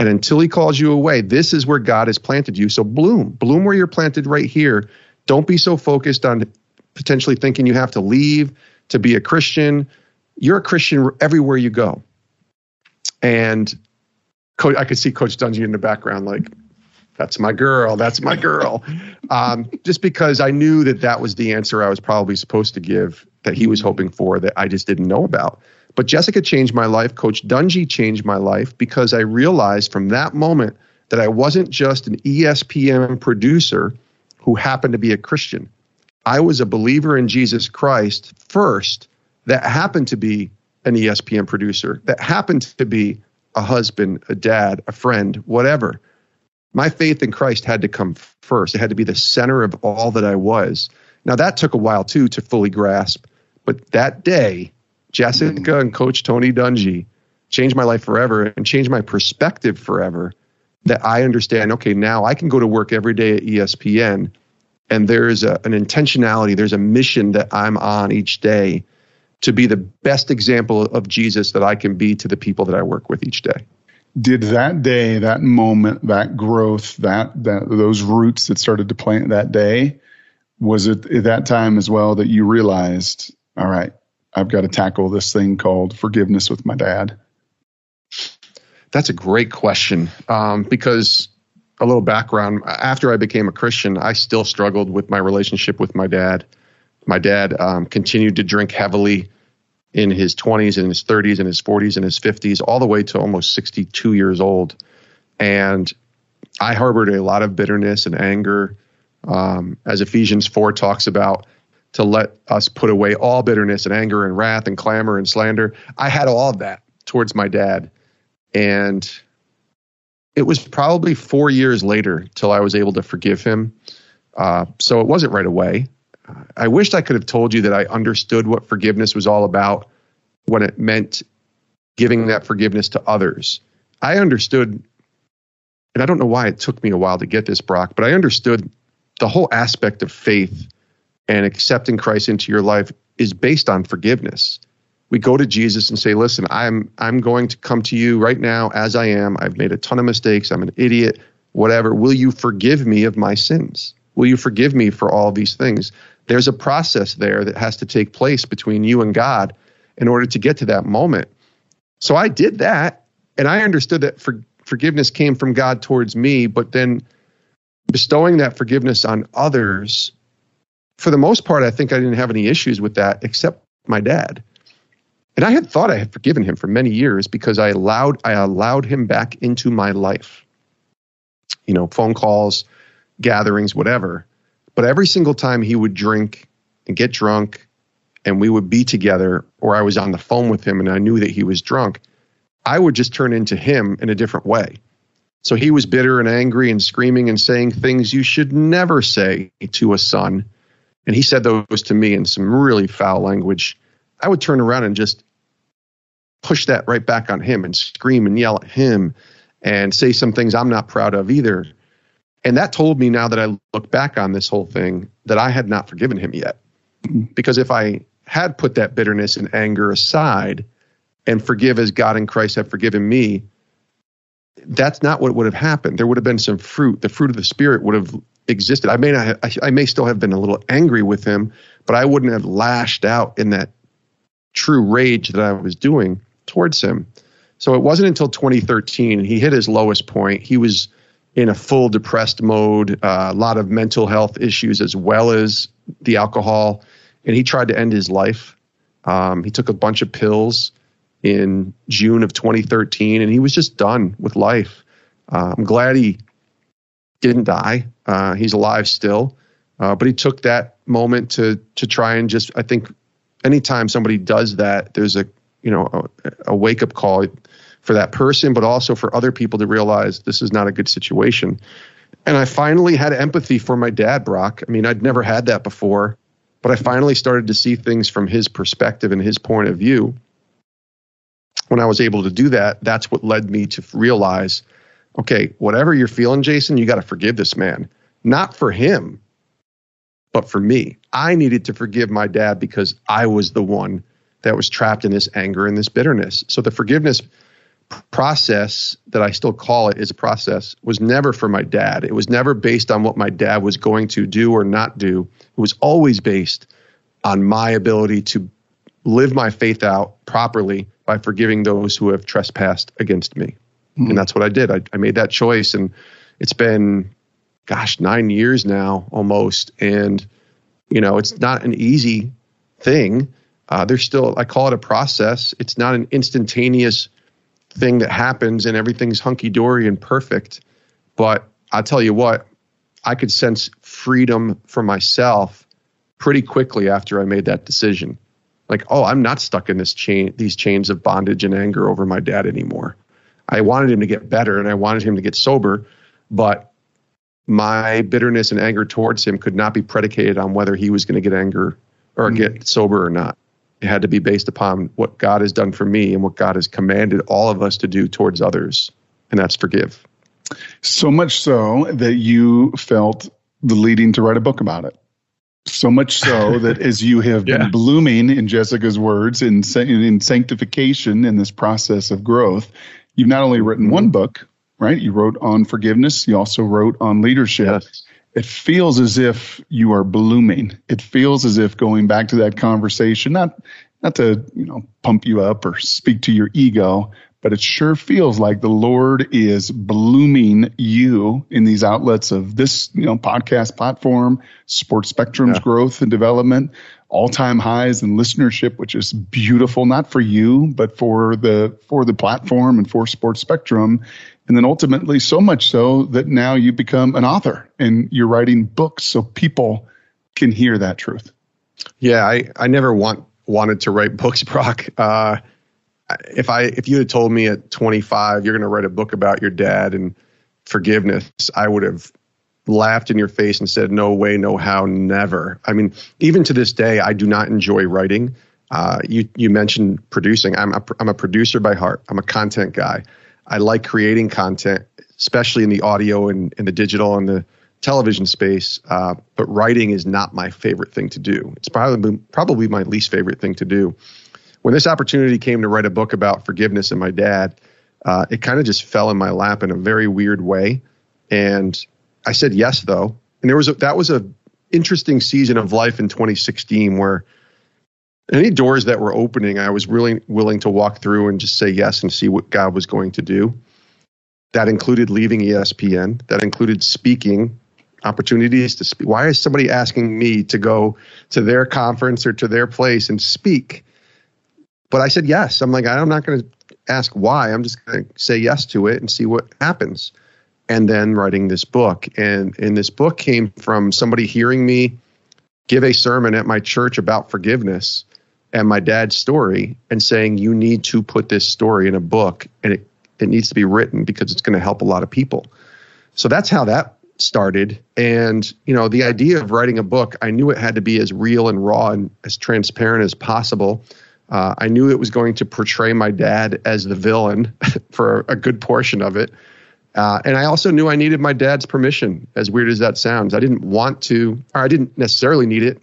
And until he calls you away, this is where God has planted you. So bloom, bloom where you're planted right here. Don't be so focused on potentially thinking you have to leave to be a Christian. You're a Christian everywhere you go. And I could see Coach Dungy in the background, like, that's my girl. That's my girl. Um, just because I knew that that was the answer I was probably supposed to give that he was hoping for that I just didn't know about. But Jessica changed my life. Coach Dungy changed my life because I realized from that moment that I wasn't just an ESPN producer who happened to be a Christian. I was a believer in Jesus Christ first that happened to be an ESPN producer, that happened to be a husband, a dad, a friend, whatever. My faith in Christ had to come first. It had to be the center of all that I was. Now, that took a while too to fully grasp. But that day, Jessica and Coach Tony Dungy changed my life forever and changed my perspective forever. That I understand, okay, now I can go to work every day at ESPN and there's a, an intentionality, there's a mission that I'm on each day to be the best example of Jesus that I can be to the people that I work with each day. Did that day, that moment, that growth, that, that those roots that started to plant that day, was it at that time as well that you realized, all right, I've got to tackle this thing called forgiveness with my dad? That's a great question um, because a little background. After I became a Christian, I still struggled with my relationship with my dad. My dad um, continued to drink heavily in his 20s and his 30s and his 40s and his 50s, all the way to almost 62 years old. And I harbored a lot of bitterness and anger. Um, as Ephesians 4 talks about, to let us put away all bitterness and anger and wrath and clamor and slander. I had all of that towards my dad. And it was probably four years later till I was able to forgive him. Uh, so it wasn't right away. I wished I could have told you that I understood what forgiveness was all about when it meant giving that forgiveness to others. I understood, and I don't know why it took me a while to get this, Brock, but I understood the whole aspect of faith and accepting Christ into your life is based on forgiveness. We go to Jesus and say, "Listen, I'm I'm going to come to you right now as I am. I've made a ton of mistakes. I'm an idiot. Whatever. Will you forgive me of my sins? Will you forgive me for all these things?" There's a process there that has to take place between you and God in order to get to that moment. So I did that, and I understood that for, forgiveness came from God towards me, but then bestowing that forgiveness on others for the most part, I think I didn't have any issues with that except my dad. And I had thought I had forgiven him for many years because I allowed I allowed him back into my life. You know, phone calls, gatherings, whatever. But every single time he would drink and get drunk and we would be together or I was on the phone with him and I knew that he was drunk, I would just turn into him in a different way. So he was bitter and angry and screaming and saying things you should never say to a son. And he said those to me in some really foul language. I would turn around and just push that right back on him and scream and yell at him and say some things I'm not proud of either. And that told me now that I look back on this whole thing that I had not forgiven him yet. Because if I had put that bitterness and anger aside and forgive as God and Christ have forgiven me, that's not what would have happened. There would have been some fruit. The fruit of the Spirit would have existed. I may not. Have, I, I may still have been a little angry with him, but I wouldn't have lashed out in that true rage that I was doing towards him. So it wasn't until 2013 he hit his lowest point. He was in a full depressed mode, uh, a lot of mental health issues as well as the alcohol, and he tried to end his life. Um, he took a bunch of pills in June of 2013, and he was just done with life. Uh, I'm glad he didn't die. Uh, he's alive still, uh, but he took that moment to to try and just. I think anytime somebody does that, there's a you know a, a wake up call for that person, but also for other people to realize this is not a good situation. And I finally had empathy for my dad, Brock. I mean, I'd never had that before, but I finally started to see things from his perspective and his point of view. When I was able to do that, that's what led me to realize okay, whatever you're feeling, Jason, you got to forgive this man. Not for him, but for me. I needed to forgive my dad because I was the one that was trapped in this anger and this bitterness. So the forgiveness process that I still call it is a process was never for my dad. It was never based on what my dad was going to do or not do. It was always based on my ability to live my faith out properly by forgiving those who have trespassed against me. Mm-hmm. And that's what I did. I, I made that choice and it's been gosh, 9 years now almost and you know, it's not an easy thing. Uh, there's still, I call it a process. It's not an instantaneous thing that happens and everything's hunky dory and perfect. But I'll tell you what, I could sense freedom for myself pretty quickly after I made that decision. Like, oh, I'm not stuck in this chain, these chains of bondage and anger over my dad anymore. I wanted him to get better and I wanted him to get sober, but my bitterness and anger towards him could not be predicated on whether he was going to get anger or mm-hmm. get sober or not. It had to be based upon what God has done for me and what God has commanded all of us to do towards others, and that's forgive. So much so that you felt the leading to write a book about it. So much so that as you have yeah. been blooming, in Jessica's words, in, in sanctification in this process of growth, you've not only written one mm-hmm. book, right? You wrote on forgiveness. You also wrote on leadership. Yes it feels as if you are blooming. It feels as if going back to that conversation, not not to you know pump you up or speak to your ego, but it sure feels like the Lord is blooming you in these outlets of this you know podcast platform, Sports Spectrum's yeah. growth and development, all time highs in listenership, which is beautiful, not for you, but for the for the platform and for Sports Spectrum. And then ultimately, so much so that now you become an author and you're writing books so people can hear that truth. Yeah, I, I never want wanted to write books, Brock. Uh, if I if you had told me at 25 you're going to write a book about your dad and forgiveness, I would have laughed in your face and said, "No way, no how, never." I mean, even to this day, I do not enjoy writing. Uh, you you mentioned producing. I'm a, I'm a producer by heart. I'm a content guy. I like creating content, especially in the audio and in the digital and the television space. Uh, but writing is not my favorite thing to do. It's probably probably my least favorite thing to do. When this opportunity came to write a book about forgiveness and my dad, uh, it kind of just fell in my lap in a very weird way, and I said yes though. And there was a, that was a interesting season of life in 2016 where any doors that were opening, I was really willing to walk through and just say yes and see what God was going to do. That included leaving ESPN. That included speaking opportunities to speak. Why is somebody asking me to go to their conference or to their place and speak? But I said yes. I'm like, I'm not going to ask why. I'm just going to say yes to it and see what happens. And then writing this book. And, and this book came from somebody hearing me give a sermon at my church about forgiveness and my dad's story and saying you need to put this story in a book and it it needs to be written because it's going to help a lot of people. So that's how that started. And, you know, the idea of writing a book, I knew it had to be as real and raw and as transparent as possible. Uh, I knew it was going to portray my dad as the villain for a good portion of it. Uh, and I also knew I needed my dad's permission, as weird as that sounds. I didn't want to, or I didn't necessarily need it.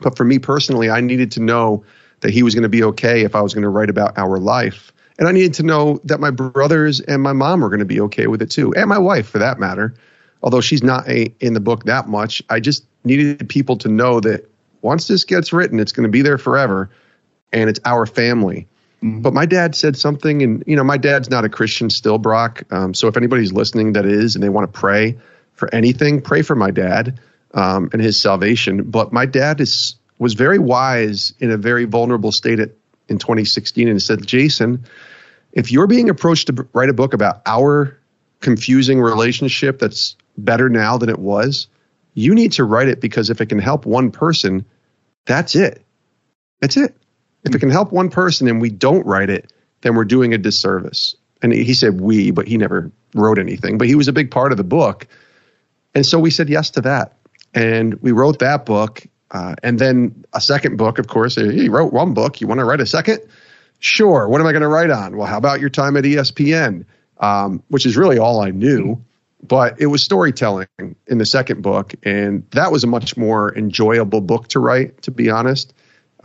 But for me personally, I needed to know that he was going to be okay if I was going to write about our life. And I needed to know that my brothers and my mom were going to be okay with it too, and my wife for that matter. Although she's not a, in the book that much, I just needed people to know that once this gets written, it's going to be there forever and it's our family. Mm-hmm. But my dad said something, and you know, my dad's not a Christian still, Brock. Um, so if anybody's listening that is, and they want to pray for anything, pray for my dad um, and his salvation. But my dad is was very wise in a very vulnerable state at, in 2016, and said, Jason, if you're being approached to write a book about our confusing relationship that's better now than it was, you need to write it because if it can help one person, that's it. That's it. If it can help one person and we don't write it, then we're doing a disservice. And he said we, but he never wrote anything, but he was a big part of the book. And so we said yes to that. And we wrote that book. Uh, and then a second book, of course. He wrote one book. You want to write a second? Sure. What am I going to write on? Well, how about your time at ESPN? Um, which is really all I knew. But it was storytelling in the second book. And that was a much more enjoyable book to write, to be honest.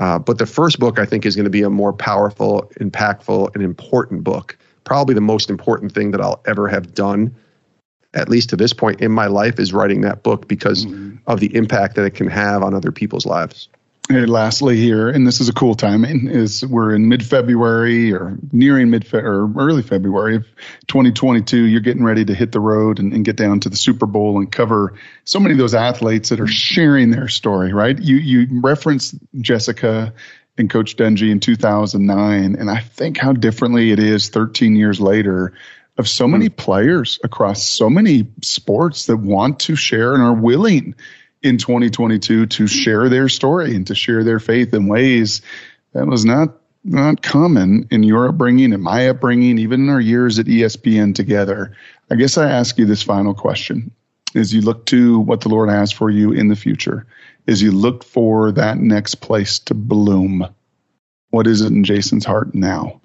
Uh, but the first book, I think, is going to be a more powerful, impactful, and important book. Probably the most important thing that I'll ever have done, at least to this point in my life, is writing that book because mm-hmm. of the impact that it can have on other people's lives. And lastly, here, and this is a cool timing, is we're in mid February or nearing mid February or early February of 2022. You're getting ready to hit the road and, and, get down to the Super Bowl and cover so many of those athletes that are sharing their story, right? You you referenced Jessica and Coach Dungy in 2009, and I think how differently it is 13 years later of so many hmm. players across so many sports that want to share and are willing in 2022 to share their story and to share their faith in ways that was not not common in your upbringing and my upbringing, even in our years at ESPN together. I guess I ask you this final question as you look to what the Lord has for you in the future, as you look for that next place to bloom, what is it in Jason's heart now?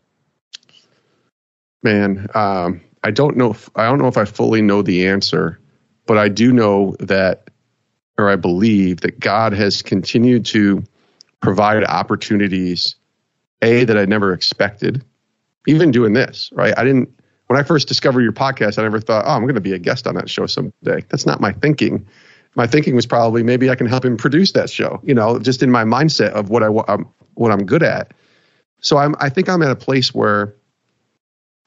Man, um, I don't know. If, I don't know if I fully know the answer, but I do know that or I believe that God has continued to provide opportunities, A, that I never expected, even doing this, right? I didn't, when I first discovered your podcast, I never thought, oh, I'm going to be a guest on that show someday. That's not my thinking. My thinking was probably maybe I can help him produce that show, you know, just in my mindset of what I, um, what I'm good at. So I'm, I think I'm at a place where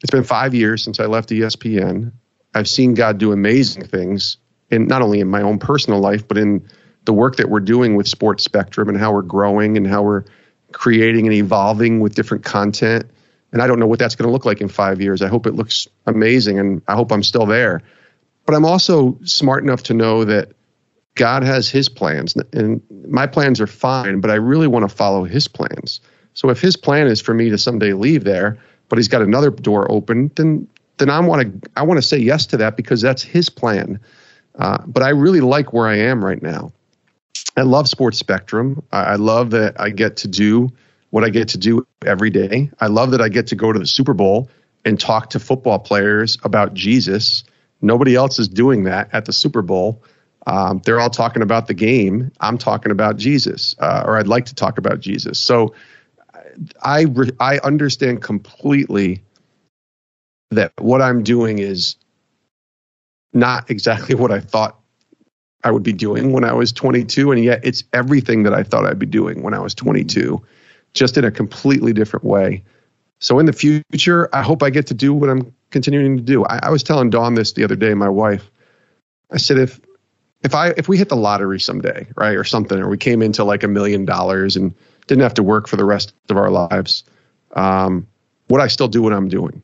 it's been five years since I left ESPN. I've seen God do amazing things in not only in my own personal life, but in the work that we're doing with Sports Spectrum and how we're growing and how we're creating and evolving with different content. And I don't know what that's going to look like in five years. I hope it looks amazing and I hope I'm still there. But I'm also smart enough to know that God has his plans and my plans are fine, but I really want to follow his plans. So if his plan is for me to someday leave there, but he's got another door open, then then I want to I want to say yes to that because that's his plan. Uh, but I really like where I am right now. I love Sports Spectrum. I, I love that I get to do what I get to do every day. I love that I get to go to the Super Bowl and talk to football players about Jesus. Nobody else is doing that at the Super Bowl. Um, they're all talking about the game. I'm talking about Jesus, uh, or I'd like to talk about Jesus. So I I understand completely that what I'm doing is not exactly what I thought I would be doing when I was 22. And yet it's everything that I thought I'd be doing when I was 22, just in a completely different way. So in the future, I hope I get to do what I'm continuing to do. I, I was telling Dawn this the other day, my wife. I said, if if I if we hit the lottery someday, right, or something, or we came into like a million dollars and didn't have to work for the rest of our lives, um, would I still do what I'm doing?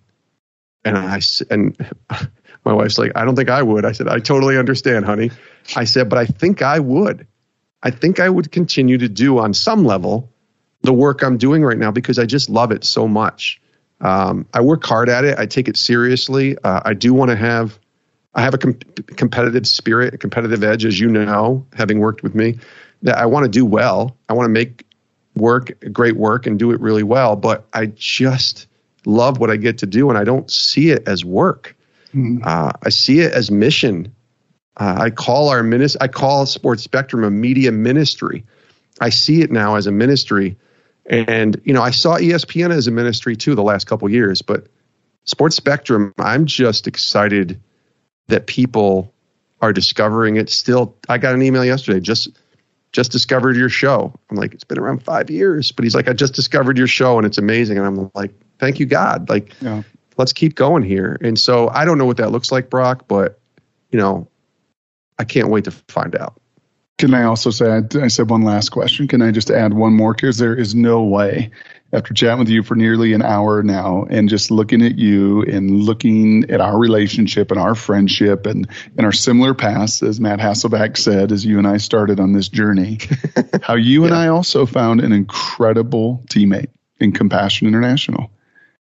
And I and my wife's like, I don't think I would. I said, I totally understand, honey. I said, but I think I would. I think I would continue to do on some level the work I'm doing right now because I just love it so much. Um, I work hard at it. I take it seriously. Uh, I do want to have, I have a com- competitive spirit, a competitive edge, as you know, having worked with me. That I want to do well. I want to make work great work and do it really well. But I just love what I get to do, and I don't see it as work. Mm-hmm. Uh, I see it as mission. Uh, I call our ministry. I call Sports Spectrum a media ministry. I see it now as a ministry and you know, I saw ESPN as a ministry too the last couple years, but Sports Spectrum, I'm just excited that people are discovering it. Still, I got an email yesterday. Just just discovered your show. I'm like, it's been around five years, but he's like, I just discovered your show and it's amazing. And I'm like, thank you, God. Like, yeah. Let's keep going here. And so I don't know what that looks like, Brock, but you know, I can't wait to find out. Can I also say, I, said one last question. Can I just add one more? Because there is no way, after chatting with you for nearly an hour now and just looking at you and looking at our relationship and our friendship and, and our similar paths, as Matt Hasselbeck said, as you and I started on this journey, how you yeah. and I also found an incredible teammate in Compassion International.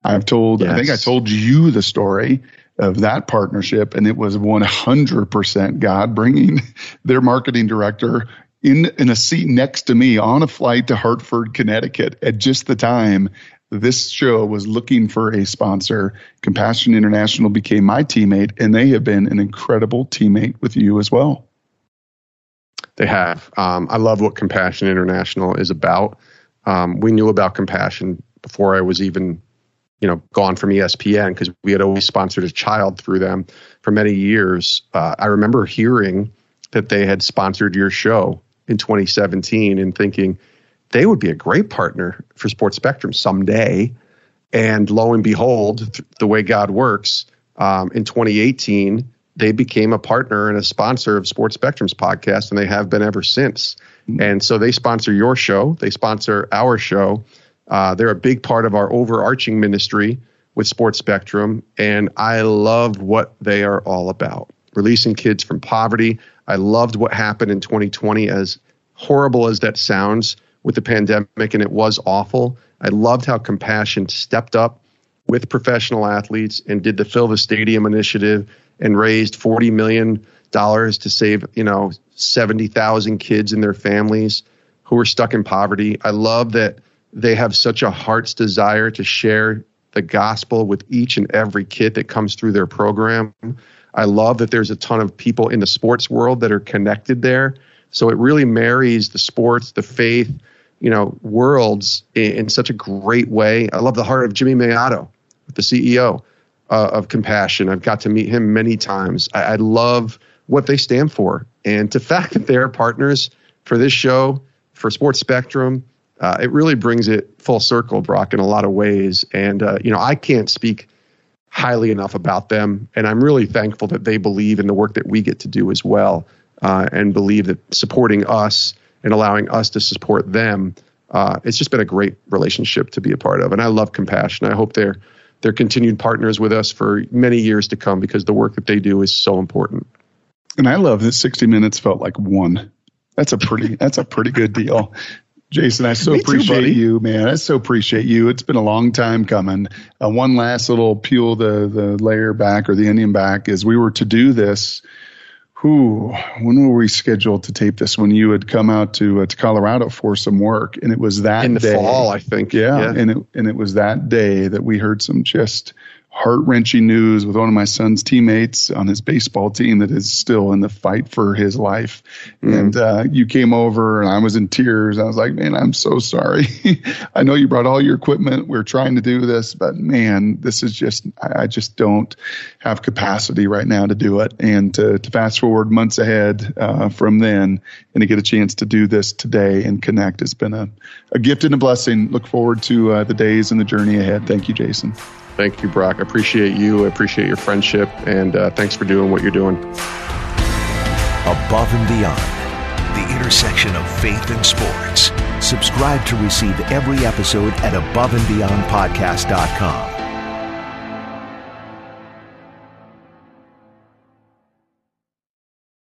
I've told, yes. I think I told you the story of that partnership, and it was 100% God bringing their marketing director in in a seat next to me on a flight to Hartford, Connecticut at just the time this show was looking for a sponsor. Compassion International became my teammate, and they have been an incredible teammate with you as well. They have. Um, I love what Compassion International is about. Um, we knew about Compassion before I was even you know gone from ESPN because we had always sponsored a child through them for many years. Uh, I remember hearing that they had sponsored your show in 2017 and thinking they would be a great partner for Sports Spectrum someday. And lo and behold, th- the way God works, um, in 2018 they became a partner and a sponsor of Sports Spectrum's podcast, and they have been ever since. Mm-hmm. And so they sponsor your show, they sponsor our show uh, they're a big part of our overarching ministry with Sports Spectrum, and I love what they are all about releasing kids from poverty. I loved what happened in 2020, as horrible as that sounds with the pandemic, and it was awful. I loved how Compassion stepped up with professional athletes and did the Fill the Stadium initiative and raised $40 million to save, you know, 70,000 kids and their families who were stuck in poverty. I love that they have such a heart's desire to share the gospel with each and every kid that comes through their program. I love that there's a ton of people in the sports world that are connected there. So it really marries the sports, the faith, you know, worlds in, in such a great way. I love the heart of Jimmy Mellado, the CEO uh, of Compassion. I've got to meet him many times. I, I love what they stand for. And the fact that they're partners for this show, for Sports Spectrum, uh, it really brings it full circle, Brock, in a lot of ways. And uh, you know, I can't speak highly enough about them, and I'm really thankful that they believe in the work that we get to do as well, uh, and believe that supporting us and allowing us to support them. Uh, it's just been a great relationship to be a part of, and I love Compassion. I hope they're they're continued partners with us for many years to come because the work that they do is so important. And I love that 60 minutes felt like one. That's a pretty that's a pretty good deal. Jason, I so appreciate too, you, man. I so appreciate you. It's been a long time coming. Uh, one last little peel the the layer back or the onion back is we were to do this. Who? When were we scheduled to tape this? When you had come out to uh, to Colorado for some work, and it was that in the day, fall, I think. Yeah, yeah, and it and it was that day that we heard some just heart wrenching news with one of my son's teammates on his baseball team that is still in the fight for his life. Mm. And uh, you came over and I was in tears. I was like, man, I'm so sorry. I know you brought all your equipment. We're trying to do this, but man, this is just, I, I just don't have capacity right now to do it. And to, to fast forward months ahead uh, from then and to get a chance to do this today and connect has been a, a gift and a blessing. Look forward to uh, the days and the journey ahead. Thank you, Jason. Thank you, Brock. I appreciate you. I appreciate your friendship. And uh, thanks for doing what you're doing. Above and Beyond, the intersection of faith and sports. Subscribe to receive every episode at aboveandbeyondpodcast.com.